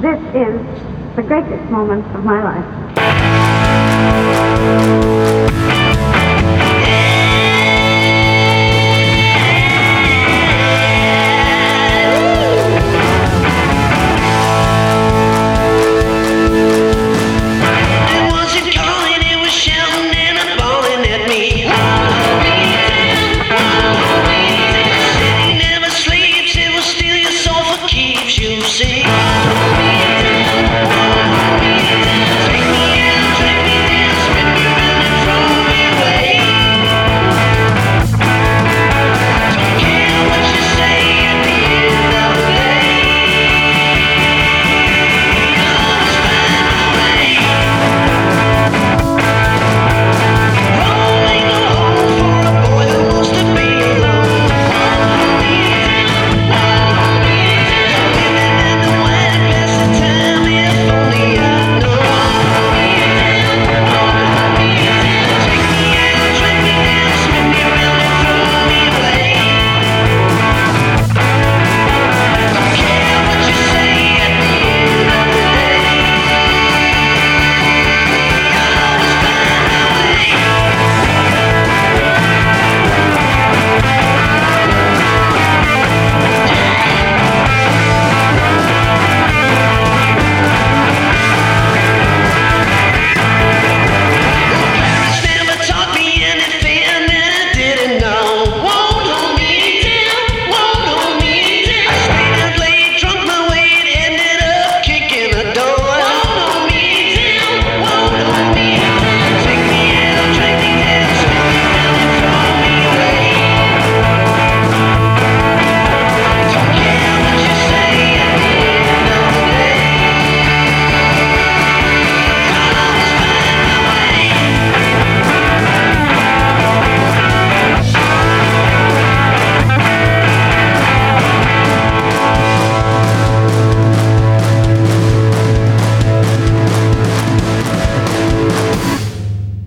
This is the greatest moment of my life.